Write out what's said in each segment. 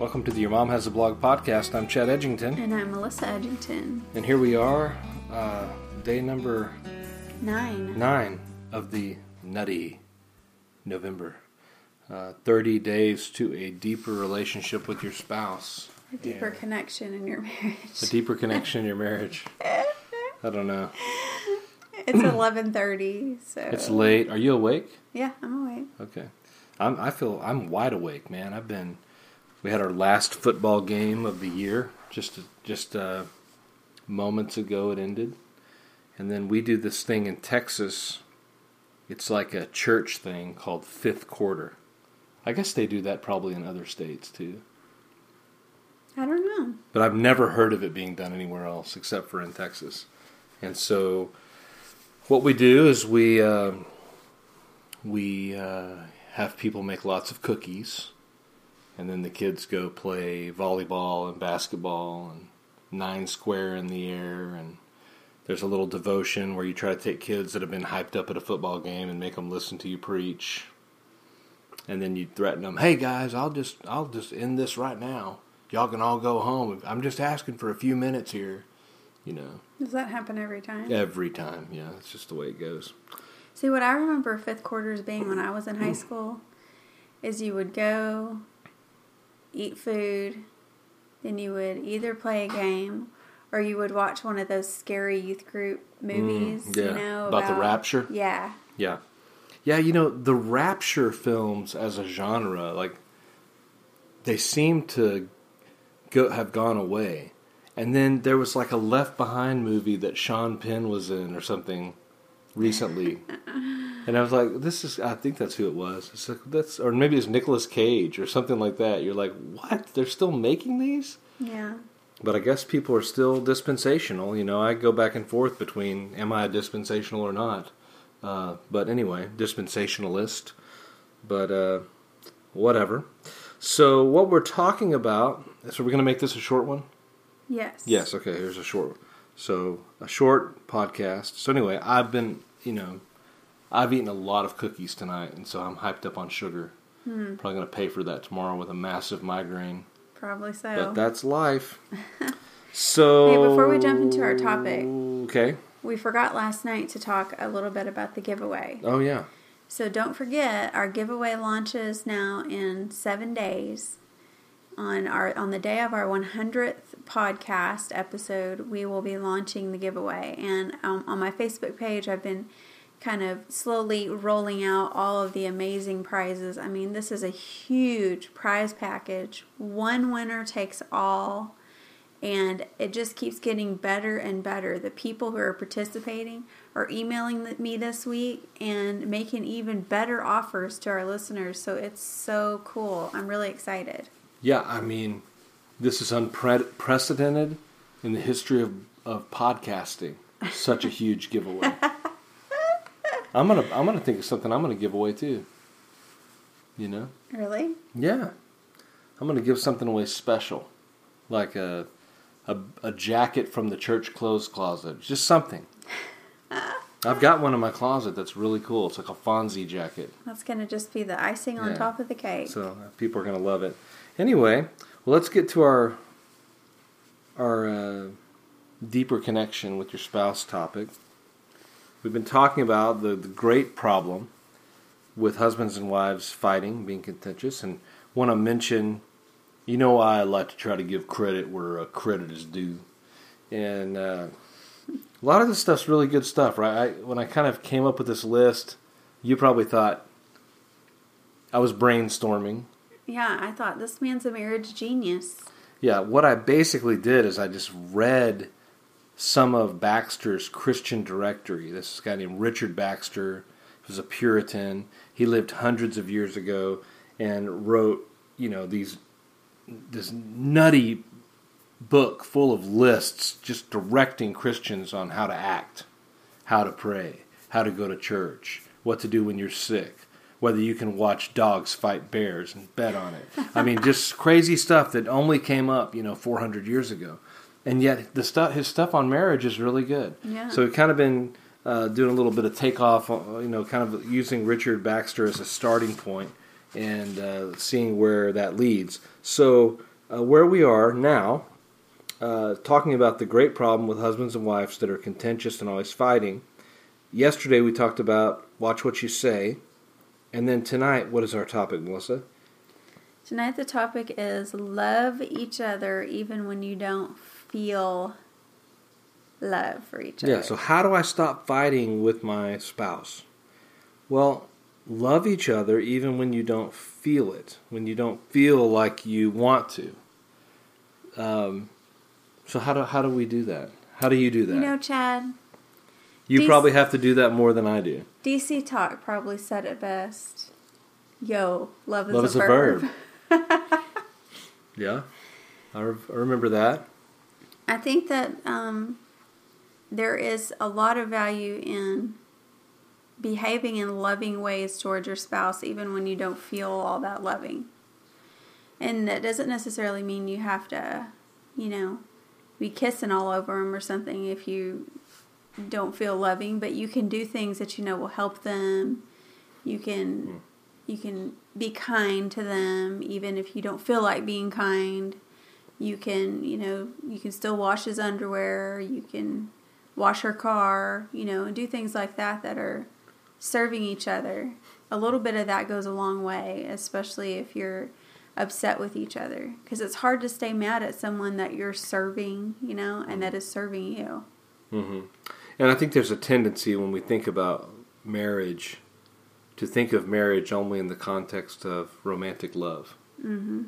Welcome to the Your Mom Has a Blog podcast. I'm Chad Edgington, And I'm Melissa Edgington. and here we are, uh, day number Nine. nine of the nutty November. Uh, 30 days to a deeper relationship with your spouse. A deeper connection in your marriage. A deeper connection in your marriage. I don't know. It's eleven thirty, so It's late. Are you awake? Yeah, I'm awake. Okay. I'm, I feel I'm wide awake, man. I've been. We had our last football game of the year just just uh, moments ago. It ended, and then we do this thing in Texas. It's like a church thing called fifth quarter. I guess they do that probably in other states too, I don't know. but I've never heard of it being done anywhere else except for in Texas. And so, what we do is we uh, we uh, have people make lots of cookies, and then the kids go play volleyball and basketball and nine square in the air. And there's a little devotion where you try to take kids that have been hyped up at a football game and make them listen to you preach. And then you threaten them hey guys i'll just i'll just end this right now. Y'all can all go home. I'm just asking for a few minutes here you know. Does that happen every time? every time yeah. It's just the way it goes. See, what I remember fifth quarters being when I was in high school is you would go eat food, then you would either play a game or you would watch one of those scary youth group movies. Mm, yeah. You know About the rapture? Yeah, Yeah. Yeah, you know, the rapture films as a genre, like they seem to go have gone away. And then there was like a Left Behind movie that Sean Penn was in or something recently. and I was like, this is I think that's who it was. It's like that's or maybe it's Nicolas Cage or something like that. You're like, "What? They're still making these?" yeah. But I guess people are still dispensational. You know, I go back and forth between am I a dispensational or not. Uh, but anyway, dispensationalist. But uh, whatever. So what we're talking about. So we're going to make this a short one. Yes. Yes. Okay. Here's a short. one. So a short podcast. So anyway, I've been you know, I've eaten a lot of cookies tonight, and so I'm hyped up on sugar. Hmm. Probably going to pay for that tomorrow with a massive migraine. Probably so. But that's life. So Hey, before we jump into our topic. okay. we forgot last night to talk a little bit about the giveaway. Oh yeah, So don't forget, our giveaway launches now in seven days. On our on the day of our 100th podcast episode, we will be launching the giveaway. And um, on my Facebook page, I've been kind of slowly rolling out all of the amazing prizes. I mean, this is a huge prize package. One winner takes all and it just keeps getting better and better. The people who are participating are emailing me this week and making even better offers to our listeners. So it's so cool. I'm really excited. Yeah. I mean, this is unprecedented in the history of of podcasting. Such a huge giveaway. I'm gonna I'm gonna think of something I'm gonna give away too. You know? Really? Yeah. I'm gonna give something away special, like a a, a jacket from the church clothes closet. Just something. I've got one in my closet that's really cool. It's like a Fonzie jacket. That's going to just be the icing on Yeah. top of the cake. So uh, people are going to love it. Anyway, well, let's get to our our uh, deeper connection with your spouse topic. We've been talking about the, the great problem with husbands and wives fighting, being contentious, and want to mention. You know, I like to try to give credit where uh, credit is due, and uh, a lot of this stuff's really good stuff, right? I, when I kind of came up with this list, you probably thought I was brainstorming. Yeah, I thought this man's a marriage genius. Yeah, what I basically did is I just read some of Baxter's Christian directory. This guy named Richard Baxter. He was a Puritan. He lived hundreds of years ago and wrote, you know, these this nutty book full of lists just directing Christians on how to act, how to pray, how to go to church, what to do when you're sick, whether you can watch dogs fight bears and bet on it. I mean, just crazy stuff that only came up, you know, 400 years ago. And yet, the stuff, his stuff on marriage is really good. Yeah. So we've kind of been uh, doing a little bit of takeoff, uh, you know, kind of using Richard Baxter as a starting point and uh, seeing where that leads. So uh, where we are now, uh, talking about the great problem with husbands and wives that are contentious and always fighting. Yesterday we talked about watch what you say, and then tonight, what is our topic, Melissa? Tonight the topic is love each other even when you don't feel love for each other. Yeah, so how do I stop fighting with my spouse? Well, love each other even when you don't feel it, when you don't feel like you want to. Um, so how do how do we do that? How do you do that? You know, Chad, You DC probably have to do that more than I do. DC Talk probably said it best. Yo, love is, Love a, is a verb. verb. Yeah, I, re- I remember that. I think that um, there is a lot of value in behaving in loving ways towards your spouse, even when you don't feel all that loving. And that doesn't necessarily mean you have to, you know, be kissing all over them or something if you don't feel loving. But you can do things that you know will help them. You can, you can be kind to them, even if you don't feel like being kind. You can you know you can still wash his underwear. You can wash her car you know and do things like that that are serving each other. A little bit of that goes a long way especially if you're upset with each other because it's hard to stay mad at someone that you're serving you know and that is serving you. Hmm And I think there's a tendency when we think about marriage to think of marriage only in the context of romantic love. mm-hmm.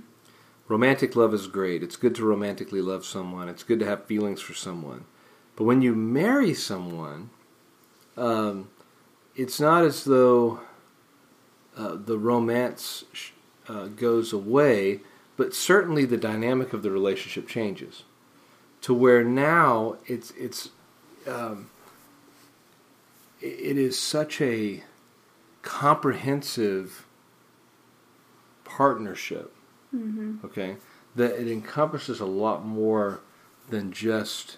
Romantic love is great. It's good to romantically love someone. It's good to have feelings for someone. But when you marry someone, um, it's not as though uh, the romance sh- uh, goes away, but certainly the dynamic of the relationship changes to where now it's it's um, it is such a comprehensive partnership Mm-hmm. okay that it encompasses a lot more than just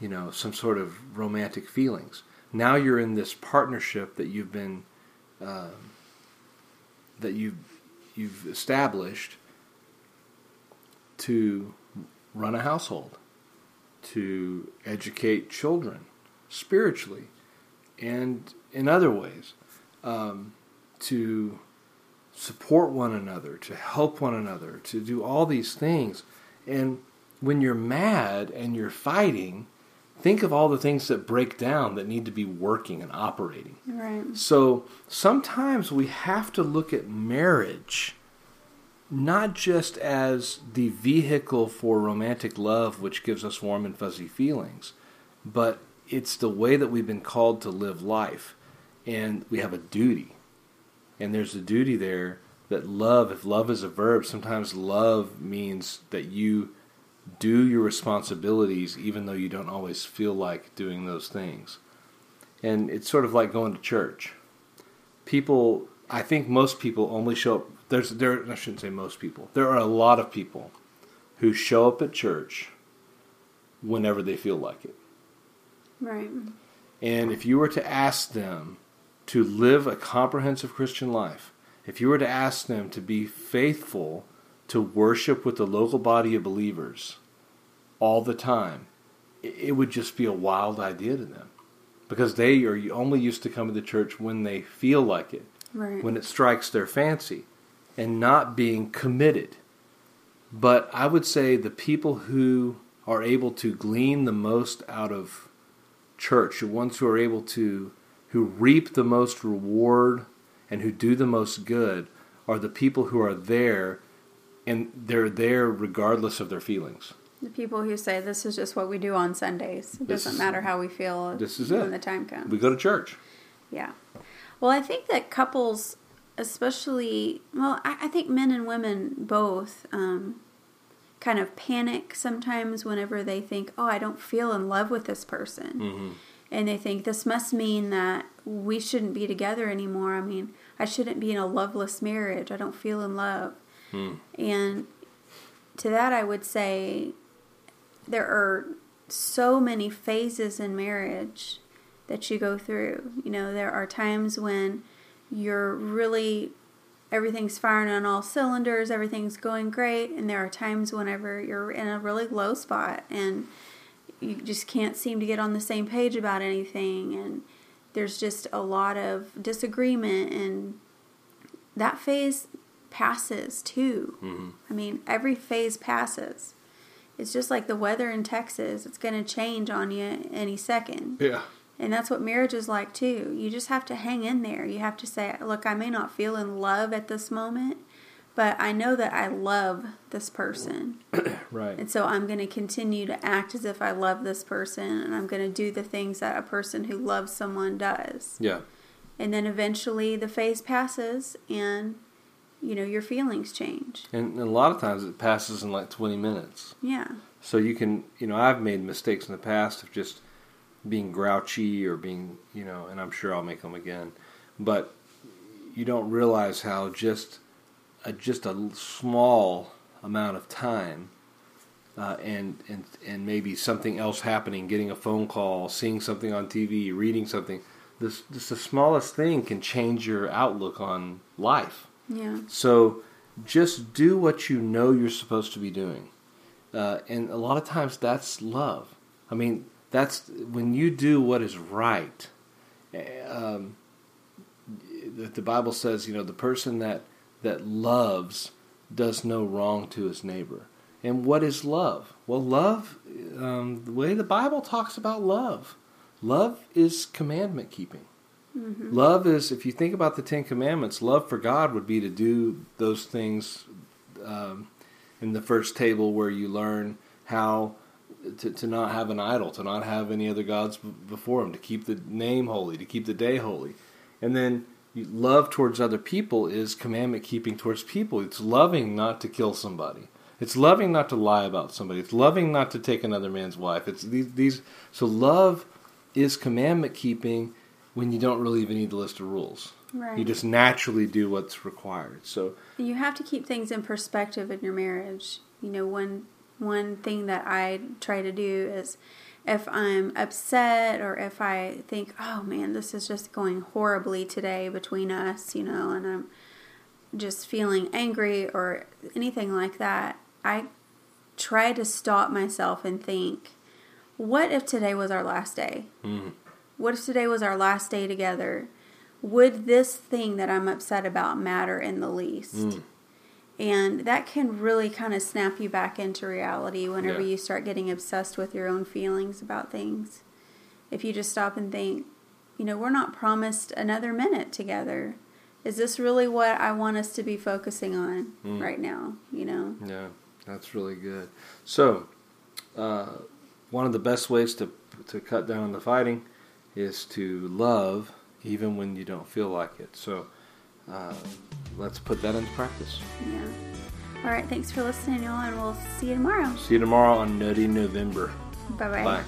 you know some sort of romantic feelings now you're in this partnership that you've been um, that you've you've established to run a household to educate children spiritually and in other ways um, to support one another, to help one another, to do all these things. And when you're mad and you're fighting, think of all the things that break down that need to be working and operating. right So sometimes we have to look at marriage not just as the vehicle for romantic love, which gives us warm and fuzzy feelings, but it's the way that we've been called to live life. And we have a duty. And there's a duty there that love, if love is a verb, sometimes love means that you do your responsibilities even though you don't always feel like doing those things. And it's sort of like going to church. People, I think most people only show up. There's there. I shouldn't say most people. There are a lot of people who show up at church whenever they feel like it. Right And if you were to ask them to live a comprehensive Christian life, if you were to ask them to be faithful to worship with the local body of believers all the time, it it would just be a wild idea to them. Because they are only used to coming to church when they feel like it, right when it strikes their fancy, and not being committed. But I would say the people who are able to glean the most out of church, the ones who are able to, who reap the most reward and who do the most good, are the people who are there, and they're there regardless of their feelings. the people who say this is just what we do on sundays it This doesn't matter how we feel this is when it. the time comes We go to church. Yeah. Well, I think that couples, especially, well, I, I think men and women both um, kind of panic sometimes whenever they think, oh, I don't feel in love with this person. Mm-hmm. And they think this must mean that we shouldn't be together anymore. I mean, I shouldn't be in a loveless marriage. I don't feel in love. Hmm. And to that, I would say there are so many phases in marriage that you go through. You know, there are times when you're really everything's firing on all cylinders, everything's going great, and there are times whenever you're in a really low spot and you just can't seem to get on the same page about anything and there's just a lot of disagreement and that phase passes too. Mm-hmm. I mean, every phase passes. It's just like the weather in Texas. It's going to change on you any second. Yeah. And that's what marriage is like too. You just have to hang in there. You have to say, look, I may not feel in love at this moment, but I know that I love this person. Right. And so I'm going to continue to act as if I love this person and I'm going to do the things that a person who loves someone does. Yeah. And then eventually the phase passes and you know your feelings change. And, and a lot of times it passes in like 20 minutes. Yeah. So you can, you know, I've made mistakes in the past of just being grouchy or being, you know, and I'm sure I'll make them again. But you don't realize how just a, just a small amount of time uh, and, and, and maybe something else happening, getting a phone call, seeing something on TV, reading something, this, just the smallest thing can change your outlook on life. Yeah. So just do what you know you're supposed to be doing. Uh, and a lot of times that's love. I mean, that's when you do what is right. Um, the, the Bible says, you know, the person that that loves does no wrong to his neighbor. And what is love? Well, love, um, the way the Bible talks about love, love is commandment keeping. Mm-hmm. Love is, if you think about the Ten Commandments, love for God would be to do those things um, in the first table where you learn how to, to not have an idol, to not have any other gods b- before Him, to keep the name holy, to keep the day holy. And then love towards other people is commandment keeping towards people. It's loving not to kill somebody. It's loving not to lie about somebody. It's loving not to take another man's wife. It's these, these so love is commandment keeping when you don't really even need the list of rules. Right. You just naturally do what's required. So You have to keep things in perspective in your marriage. You know, one one thing that I try to do is if I'm upset or if I think, "Oh man, this is just going horribly today between us," you know, and I'm just feeling angry or anything like that, I try to stop myself and think, "What if today was our last day?" mm, What if today was our last day together? Would this thing that I'm upset about matter in the least? mm, And that can really kind of snap you back into reality whenever Yeah. you start getting obsessed with your own feelings about things. If you just stop and think, you know, we're not promised another minute together. Is this really what I want us to be focusing on Mm. right now? You know? yeah, that's really good. So uh, one of the best ways to to cut down on the fighting is to love even when you don't feel like it. So uh, let's put that into practice. Yeah. All right. Thanks for listening, y'all, and we'll see you tomorrow. See you tomorrow on Nutty November. Bye-bye. Bye.